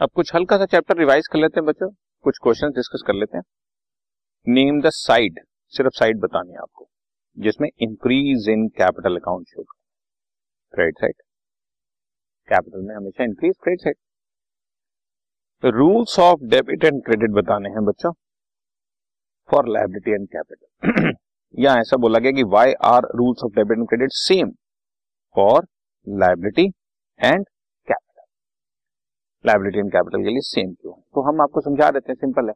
अब कुछ हल्का सा चैप्टर रिवाइज कर लेते हैं बच्चों। कुछ क्वेश्चन डिस्कस कर लेते हैं। नेम द साइड सिर्फ़ साइड बतानी है आपको, जिसमें increase in capital account show credit side capital में हमेशा increase credit side rules of debit and credit बताने हैं बच्चों। फॉर लाइबिलिटी एंड कैपिटल या ऐसा बोला गया कि why are rules of debit and credit same for liability and liability and capital के लिए सेम क्यों? तो हम आपको समझा देते हैं सिंपल है।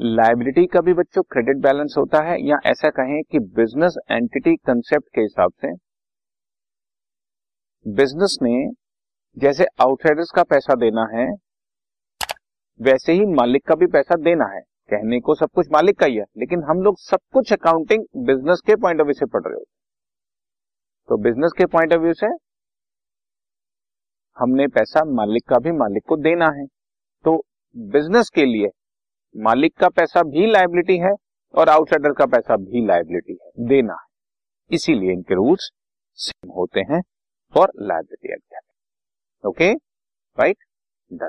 लाइबिलिटी का भी बच्चों क्रेडिट बैलेंस होता है, या ऐसा कहें कि बिज़नेस एंटिटी कंसेप्ट के हिसाब से बिज़नेस ने जैसे आउटसाइडर्स का पैसा देना है, वैसे ही मालिक का भी पैसा देना है। कहने को सब कुछ मालिक का ही है, लेकिन हम लोग सब कुछ अकाउंटिंग बिज़नेस के पॉइंट ऑफ़ व्यू से पढ़ रहे हो। तो बिज़नेस के पॉइंट ऑफ़ व्यू से हमने पैसा मालिक का भी मालिक को देना है। तो बिज़नेस के लिए मालिक का पैसा भी लाइबिलिटी है और आउटसाइडर का पैसा भी लाइबिलिटी है, देना है। इसीलिए इनके रूल्स सेम होते हैं for liability act okay right done